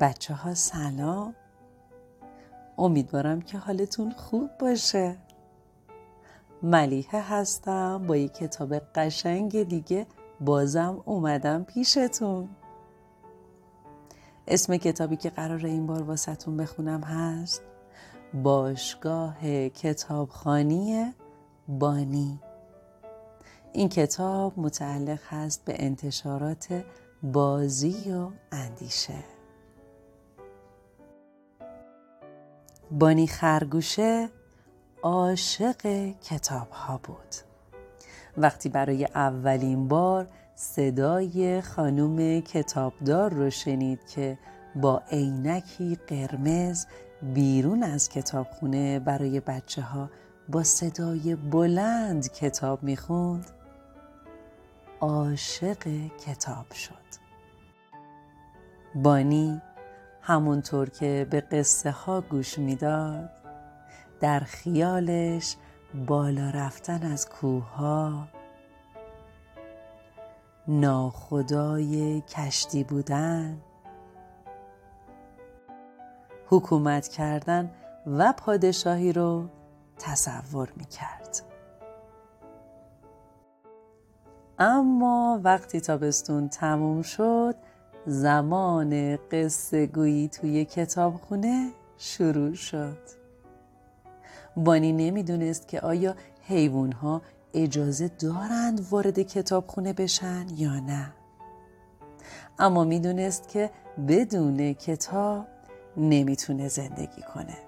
بچه ها سلام. امیدوارم که حالتون خوب باشه. ملیحه هستم با یک کتاب قشنگ دیگه بازم اومدم پیشتون. اسم کتابی که قرار این بار واسهتون بخونم هست باشگاه کتابخانی بانی. این کتاب متعلق هست به انتشارات بازی و اندیشه. بانی خرگوشه عاشق کتاب ها بود. وقتی برای اولین بار صدای خانوم کتابدار رو شنید که با عینکی قرمز بیرون از کتابخونه برای بچه ها با صدای بلند کتاب می‌خوند عاشق کتاب شد. بانی همونطور که به قصه ها گوش می‌داد در خیالش بالا رفتن از کوه ها ناخدای کشتی بودن حکومت کردن و پادشاهی رو تصور می کرد. اما وقتی تابستون تموم شد زمان قصه گویی توی کتابخونه شروع شد. بانی نمی‌دونست که آیا حیوان ها اجازه دارند وارد کتابخونه بشن یا نه. اما می‌دونست که بدون کتاب نمی‌تونه زندگی کنه.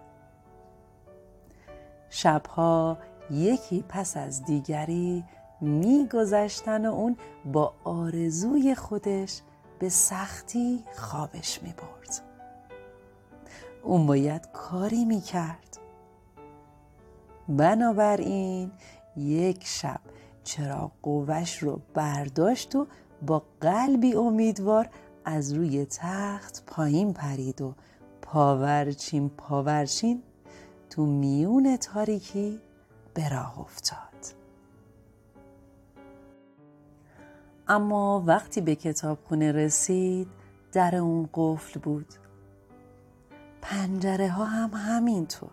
شبها یکی پس از دیگری میگذشتن و اون با آرزوی خودش به سختی خوابش می‌برد. اون باید کاری می‌کرد. بنابراین یک شب چرا قوش رو برداشت و با قلبی امیدوار از روی تخت پایین پرید و پاورچین پاورچین تو میون تاریکی به راه افتاد. اما وقتی به کتابخونه رسید در اون قفل بود. پنجره ها هم همینطور.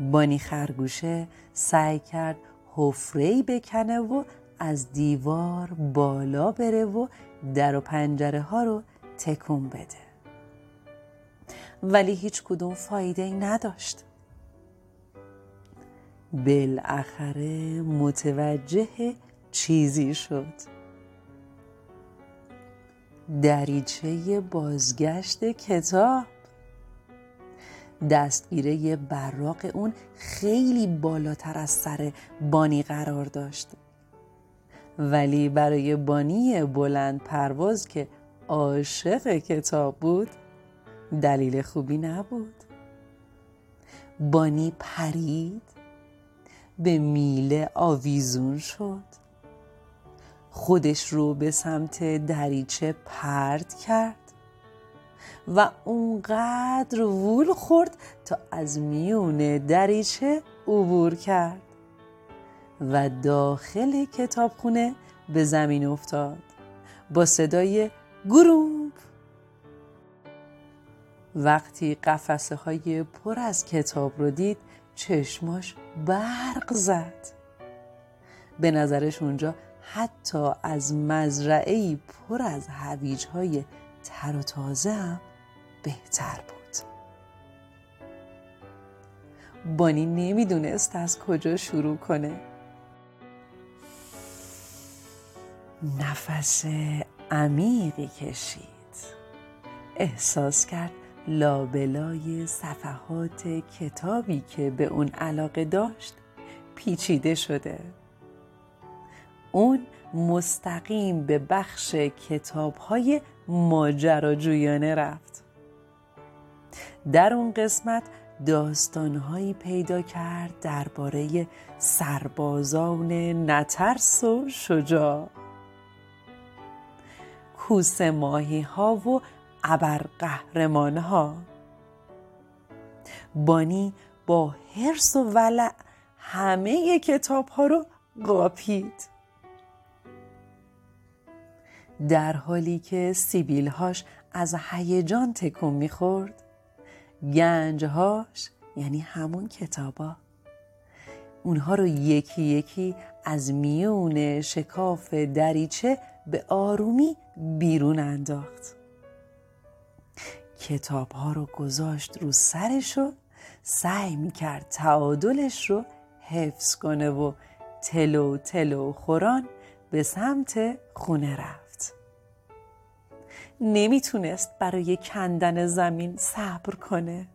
بانی خرگوشه سعی کرد حفره‌ای بکنه و از دیوار بالا بره و در و پنجره ها رو تکون بده. ولی هیچ کدوم فایده ای نداشت. بالاخره متوجه چیزی شد. دریچه بازگشت کتاب. دستگیره براق اون خیلی بالاتر از سر بانی قرار داشت. ولی برای بانی بلند پرواز که عاشق کتاب بود دلیل خوبی نبود. بانی پرید به میله آویزون شد. خودش رو به سمت دریچه پرد کرد و اونقدر وول خورد تا از میون دریچه عبور کرد و داخل کتابخونه به زمین افتاد با صدای گرومب. وقتی قفسه های پر از کتاب رو دید چشماش برق زد. به نظرش اونجا حتی از مزرعه پر از هویج های تر و تازه هم بهتر بود. بانی نمی‌دونست از کجا شروع کنه. نفس عمیقی کشید. احساس کرد لابلای صفحات کتابی که به اون علاقه داشت پیچیده شده. اون مستقیم به بخش کتاب های ماجراجویانه رفت. در اون قسمت داستانهایی پیدا کرد درباره سربازان نترس و شجاع. کوس ماهی ها و ابرقهرمان ها بانی با حرس و ولع همه کتاب ها رو قاپید. در حالی که سیبیل هاش از هیجان تکون می‌خورد گنجهاش یعنی همون کتابا اونها رو یکی یکی از میون شکاف دریچه به آرومی بیرون انداخت. کتاب ها رو گذاشت رو سرش و سعی می‌کرد تعادلش رو حفظ کنه و تلو تلو خوران به سمت خونه رفت. نمی‌تونست برای کندن زمین صبر کنه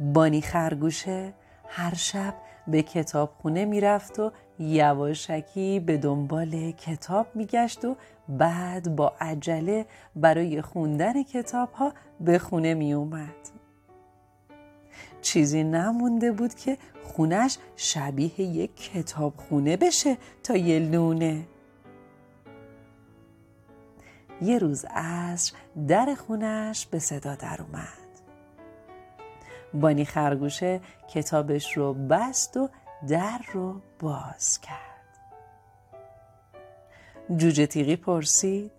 بانی خرگوشه هر شب به کتابخونه می‌رفت و یواشکی به دنبال کتاب میگشت و بعد با عجله برای خوندن کتاب ها به خونه می اومد. چیزی نمونده بود که خونش شبیه یک کتابخونه بشه تا یه لونه یه روز عصر در خونش به صدا در اومد بانی خرگوشه کتابش رو بست و در رو باز کرد جوجه تیغی پرسید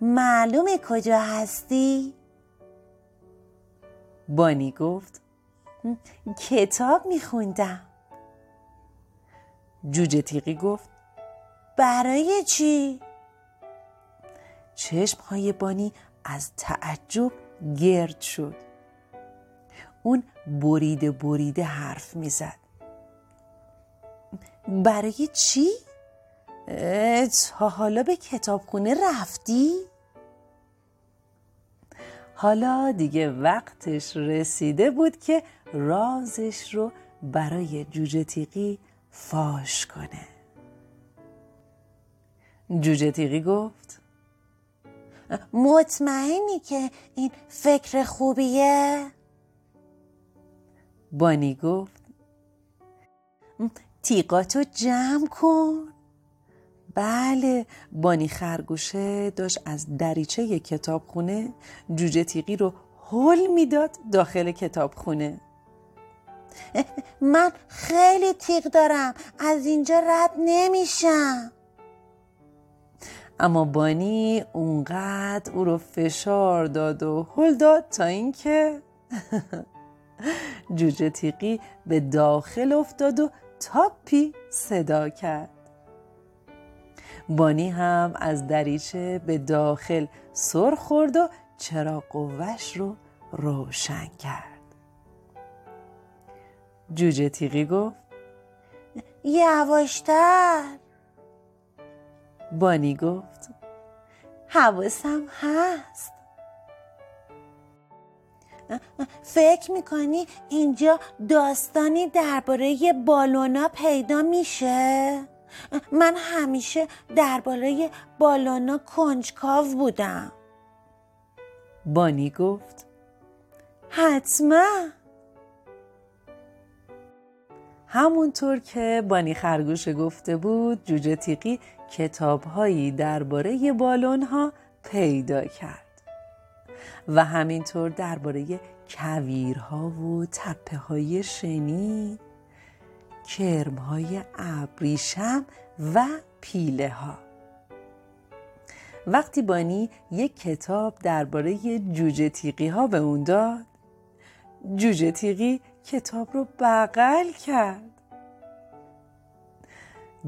معلومه کجا هستی؟ بانی گفت کتاب میخوندم جوجه تیغی گفت برای چی؟ چشم های بانی از تعجب گرد شد اون بریده بریده حرف می‌زد برای چی؟ تا حالا به کتابخونه رفتی؟ حالا دیگه وقتش رسیده بود که رازش رو برای جوجه تیقی فاش کنه جوجه تیقی گفت مطمئنی که این فکر خوبیه؟ بانی گفت تیقاتو جمع کن. بله بانی خرگوشه داشت از دریچه کتابخونه جوجه تیقی رو هل می‌داد داخل کتابخونه. من خیلی تیغ دارم از اینجا رد نمیشم. اما بانی اونقدر او رو فشار داد و هل داد تا اینکه جوجه تیقی به داخل افتاد و تاپی صدا کرد. بانی هم از دریچه به داخل سر خورد و چرا قوش رو روشن کرد. جوجه تیغی گفت یواشتر بانی گفت. حواسم هست. فکر می‌کنی اینجا داستانی درباره بالونا پیدا میشه؟ من همیشه درباره بالونا کنجکاو بودم. بانی گفت. حتما. همونطور که بانی خرگوش گفته بود جوجه تیقی کتابهایی درباره بالون ها پیدا کرد. و همینطور درباره کویرها و تپه های شنی کرم های ابریشم و پیله ها وقتی بانی یک کتاب درباره جوجه تیقی ها به اون داد جوجه تیقی کتاب رو بغل کرد.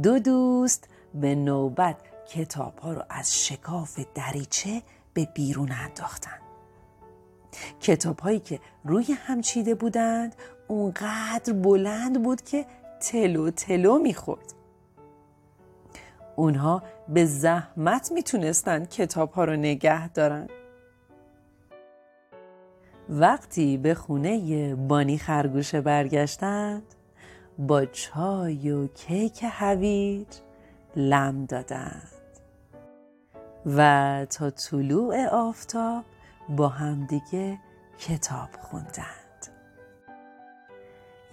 دو دوست به نوبت کتاب ها رو از شکاف دریچه به بیرون انداختن. کتاب هایی که روی هم چیده بودند اونقدر بلند بود که تلو تلو می‌خورد. اونها به زحمت می‌تونستند کتاب ها رو نگه دارن. وقتی به خونه بانی خرگوشه برگشتند با چای و کیک هویج لم دادند. و تا طلوع آفتاب با همدیگه کتاب خوندند.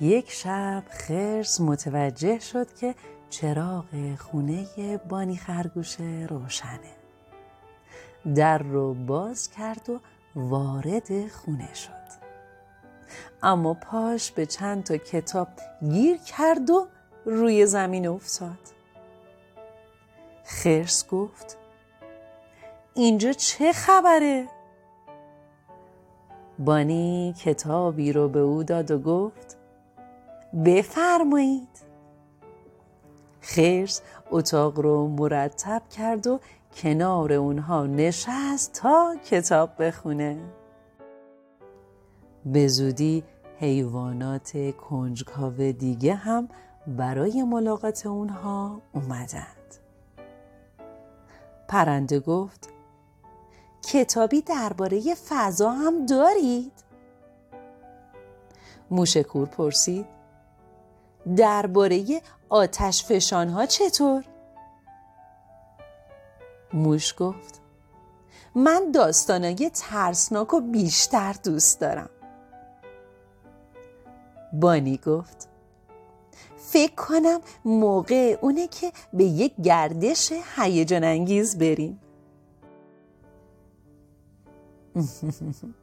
یک شب خرس متوجه شد که چراغ خونه بانی خرگوشه روشنه. در رو باز کرد و وارد خونه شد. اما پاش به چند تا کتاب گیر کرد و روی زمین افتاد. خرس گفت اینجا چه خبره؟ بانی کتابی رو به او داد و گفت بفرمایید. خرس اتاق رو مرتب کرد و کنار اونها نشست تا کتاب بخونه به زودی حیوانات کنجکاو دیگه هم برای ملاقات اونها اومدند پرنده گفت کتابی درباره فضا هم دارید؟ موشکور پرسید درباره آتش فشان ها چطور؟ موش گفت من داستانای ترسناک و بیشتر دوست دارم بانی گفت فکر کنم موقع اونه که به یک گردش هیجان انگیز بریم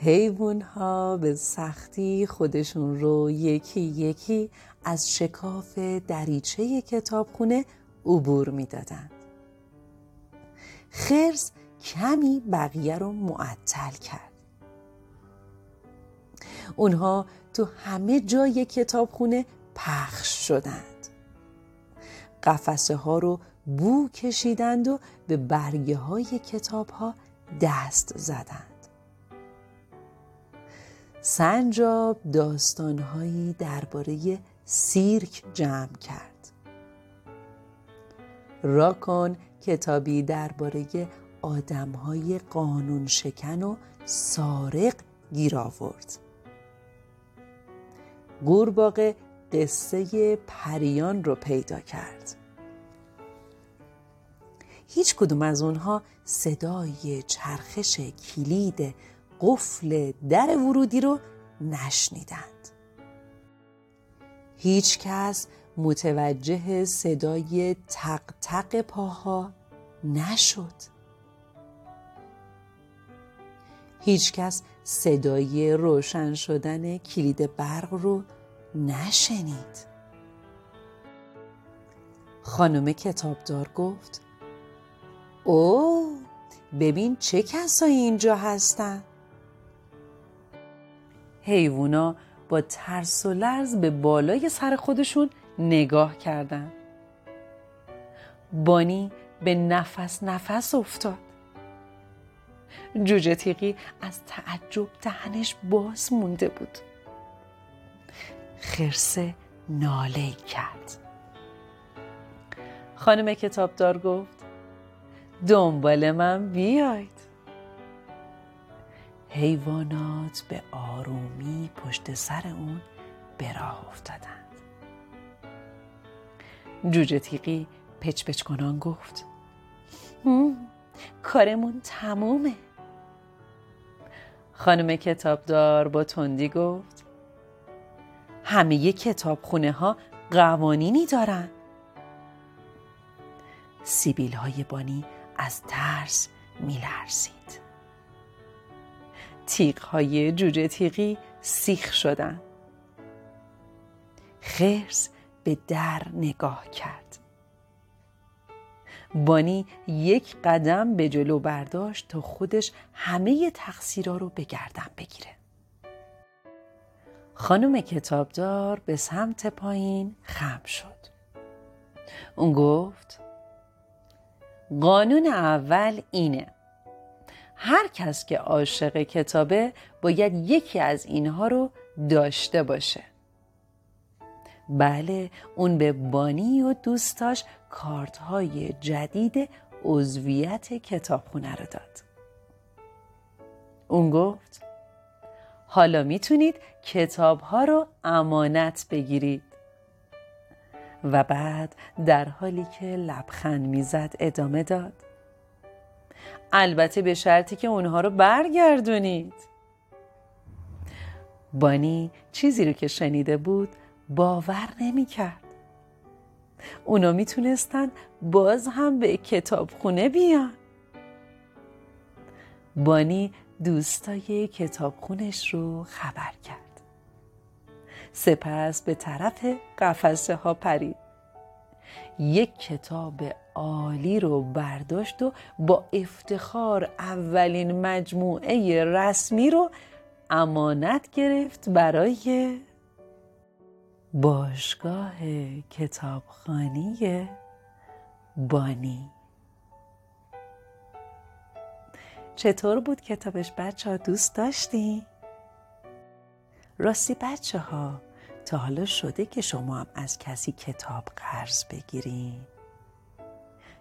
حیوان ها به سختی خودشون رو یکی یکی از شکاف دریچه کتابخونه عبور می‌دادند. خرس کمی بقیه رو معطل کرد. اونها تو همه جای کتابخونه پخش شدند. قفسه ها رو بو کشیدند و به برگه های کتاب ها دست زدند. سنجاب داستانهایی درباره سیرک جمع کرد. راکون کتابی درباره آدمهای قانون شکن و سارق گیر آورد. قورباغه قصه پریان رو پیدا کرد. هیچ کدوم از اونها صدای چرخش کلید قفل در ورودی رو نشنیدند. هیچ کس متوجه صدای تق تق پاها نشد. هیچ کس صدای روشن شدن کلید برق رو نشنید. خانم کتابدار گفت او ببین چه کسایی اینجا هستن حیوونا با ترس و لرز به بالای سر خودشون نگاه کردن بانی به نفس نفس افتاد. جوجه تیقی از تعجب دهنش باز مونده بود. خرسه ناله کرد. خانم کتابدار گفت دنبال من بیاید. حیوانات به آرومی پشت سر اون به راه افتادند جوجه تیقی پچ پچ کنان گفت. کارمون تمومه. خانم کتابدار با تندی گفت همه کتابخونه ها قوانینی دارن. سیبیل های بانی از ترس میلرزید. تیغ های جوجه تیغی سیخ شدن. خرس به در نگاه کرد. بانی یک قدم به جلو برداشت تا خودش همه تقصیرها رو به گردن بگیره. خانم کتابدار به سمت پایین خم شد. اون گفت قانون اول اینه. هر کس که عاشق کتابه باید یکی از اینها رو داشته باشه. بله اون به بانی و دوستاش کارت های جدید عضویت کتابخونه رو داد. اون گفت حالا می‌تونید کتاب ها رو امانت بگیرید. و بعد در حالی که لبخند می‌زد ادامه داد البته به شرطی که اونها رو برگردونید. بانی چیزی رو که شنیده بود باور نمی کرد اونا می‌تونستن باز هم به کتابخونه بیان. بانی دوستای کتابخونش رو خبر کرد. سپس به طرف قفسه ها پرید. یک کتاب عالی رو برداشت و با افتخار اولین مجموعه رسمی رو امانت گرفت برای باشگاه کتابخانی بانی چطور بود کتابش بچه ها دوست داشتی؟ راستی بچه ها تا حالا شده که شما هم از کسی کتاب قرض بگیرین؟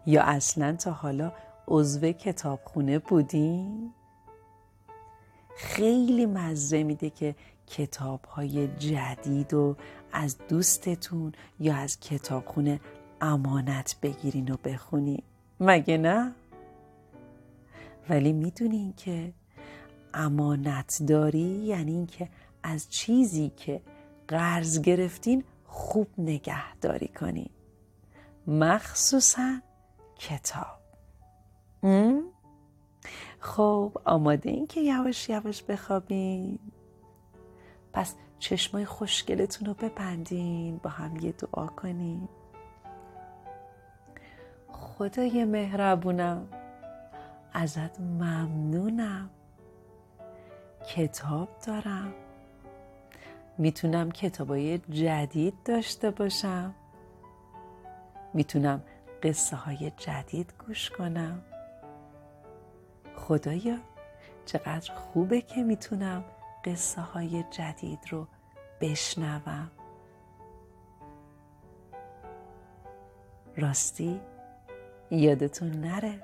یا اصلا تا حالا عضو کتابخونه بودین؟ خیلی مزه میده که کتاب های جدید و از دوستتون یا از کتابخونه امانت بگیرین و بخونین. مگه نه؟ ولی می‌دونین که امانت داری یعنی اینکه از چیزی که قرض گرفتین خوب نگهداری کنین. مخصوصا کتاب. خب آماده این که یواش یواش بخوابین. پس چشمای خوشگلتون رو ببندین با هم یه دعا کنین. خدای مهربونم ازت ممنونم. کتاب دارم. می‌تونم کتابای جدید داشته باشم. می‌تونم قصه های جدید گوش کنم. خدایا چقدر خوبه که می‌تونم قصه های جدید رو بشنوم. راستی یادتون نره.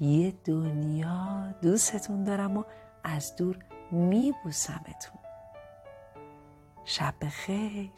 یه دنیا دوستتون دارم و از دور میبوسمتون. شب خیر